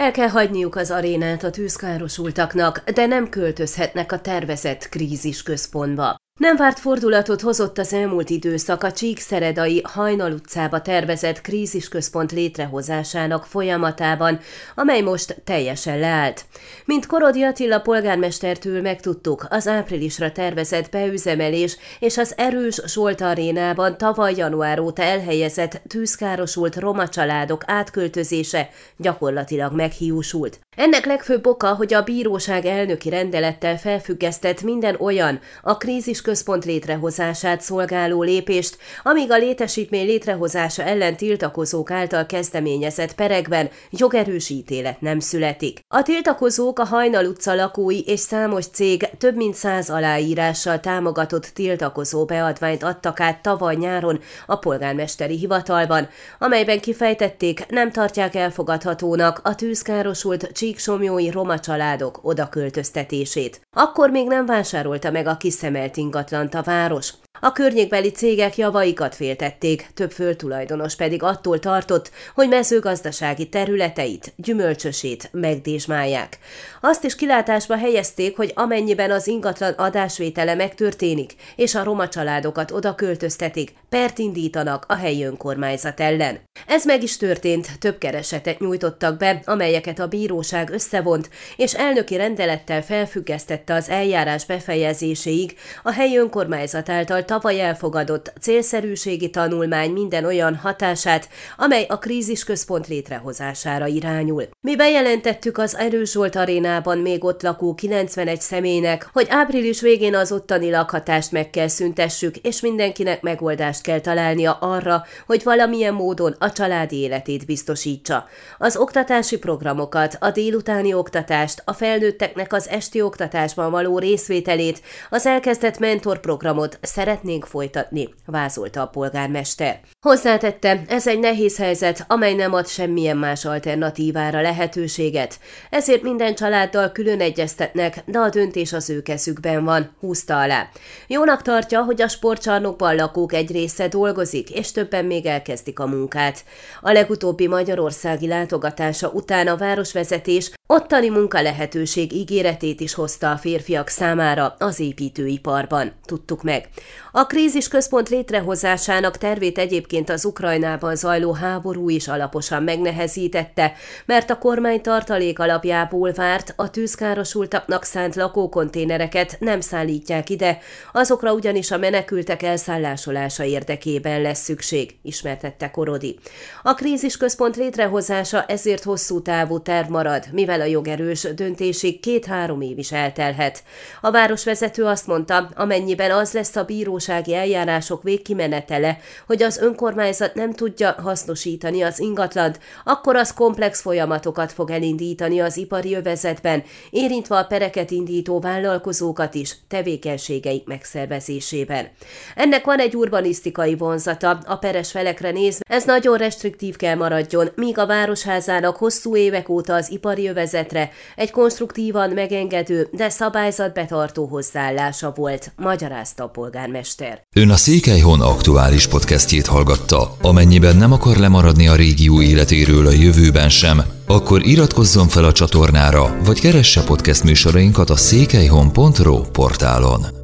El kell hagyniuk az arénát a tűzkárosultaknak, de nem költözhetnek a tervezett krízis központba. Nem várt fordulatot hozott az elmúlt időszak a Csíkszeredai Hajnal utcába tervezett krízisközpont létrehozásának folyamatában, amely most teljesen leállt. Mint Korodi Attila polgármestertől megtudtuk, az áprilisra tervezett beüzemelés és az erős Zsolt arénában tavaly január óta elhelyezett tűzkárosult roma családok átköltözése gyakorlatilag meghiúsult. Ennek legfőbb oka, hogy a bíróság elnöki rendelettel felfüggesztett minden olyan a krízis központ létrehozását szolgáló lépést, amíg a létesítmény létrehozása ellen tiltakozók által kezdeményezett perekben jogerős ítélet nem születik. A tiltakozók a Hajnal utca lakói és számos cég több mint száz aláírással támogatott tiltakozó beadványt adtak át tavaly nyáron a polgármesteri hivatalban, amelyben kifejtették, nem tartják elfogadhatónak a tűzkárosult csíksomjói roma családok odaköltöztetését. Akkor még nem vásárolta meg a kiszemelt ingatlant a város. A környékbeli cégek javaikat féltették, több földtulajdonos pedig attól tartott, hogy mezőgazdasági területeit, gyümölcsösét megdésmálják. Azt is kilátásba helyezték, hogy amennyiben az ingatlan adásvétele megtörténik, és a roma családokat oda költöztetik, pert indítanak a helyi önkormányzat ellen. Ez meg is történt, több keresetet nyújtottak be, amelyeket a bíróság összevont, és elnöki rendelettel felfüggesztette az eljárás befejezéséig a helyi önkormányzat által tavaly elfogadott célszerűségi tanulmány minden olyan hatását, amely a krízisközpont létrehozására irányul. Mi bejelentettük az Erős Zsolt arénában még ott lakó 91 személynek, hogy április végén az ottani lakhatást meg kell szüntessük, és mindenkinek megoldást kell találnia arra, hogy valamilyen módon a családi életét biztosítsa. Az oktatási programokat, a délutáni oktatást, a felnőtteknek az esti oktatásban való részvételét, az elkezdett mentorprogramot szeret szeretnénk folytatni, vázolta a polgármester. Hozzátette, ez egy nehéz helyzet, amely nem ad semmilyen más alternatívára lehetőséget, ezért minden családdal külön egyeztetnek, de a döntés az ő kezükben van, húzta alá. Jónak tartja, hogy a sportcsarnokban lakók egy része dolgozik, és többen még elkezdik a munkát. A legutóbbi magyarországi látogatása után a városvezetés ottani munka lehetőség ígéretét is hozta a férfiak számára az építőiparban, tudtuk meg. A krízis központ létrehozásának tervét egyébként az Ukrajnában zajló háború is alaposan megnehezítette, mert a kormány tartalék alapjából várt a tűzkárosultaknak szánt lakókonténereket nem szállítják ide, azokra ugyanis a menekültek elszállásolása érdekében lesz szükség, ismertette Korodi. A krízis központ létrehozása ezért hosszú távú terv marad, mivel a jogerős döntésig két-három év is eltelhet. A városvezető azt mondta, amennyiben az lesz a bíró bírósági eljárások végkimenetele, hogy az önkormányzat nem tudja hasznosítani az ingatlant, akkor az komplex folyamatokat fog elindítani az ipari övezetben, érintve a pereket indító vállalkozókat is tevékenységeik megszervezésében. Ennek van egy urbanisztikai vonzata, a peres felekre nézve, ez nagyon restriktív kell maradjon, míg a városházának hosszú évek óta az ipari övezetre egy konstruktívan megengedő, de szabályzatbetartó hozzáállása volt, magyarázta a polgármester mester. Ön a Székelyhon aktuális podcastjét hallgatta. Amennyiben nem akar lemaradni a régió életéről a jövőben sem, akkor iratkozzon fel a csatornára, vagy keresse podcast műsorainkat a székelyhon.pro portálon.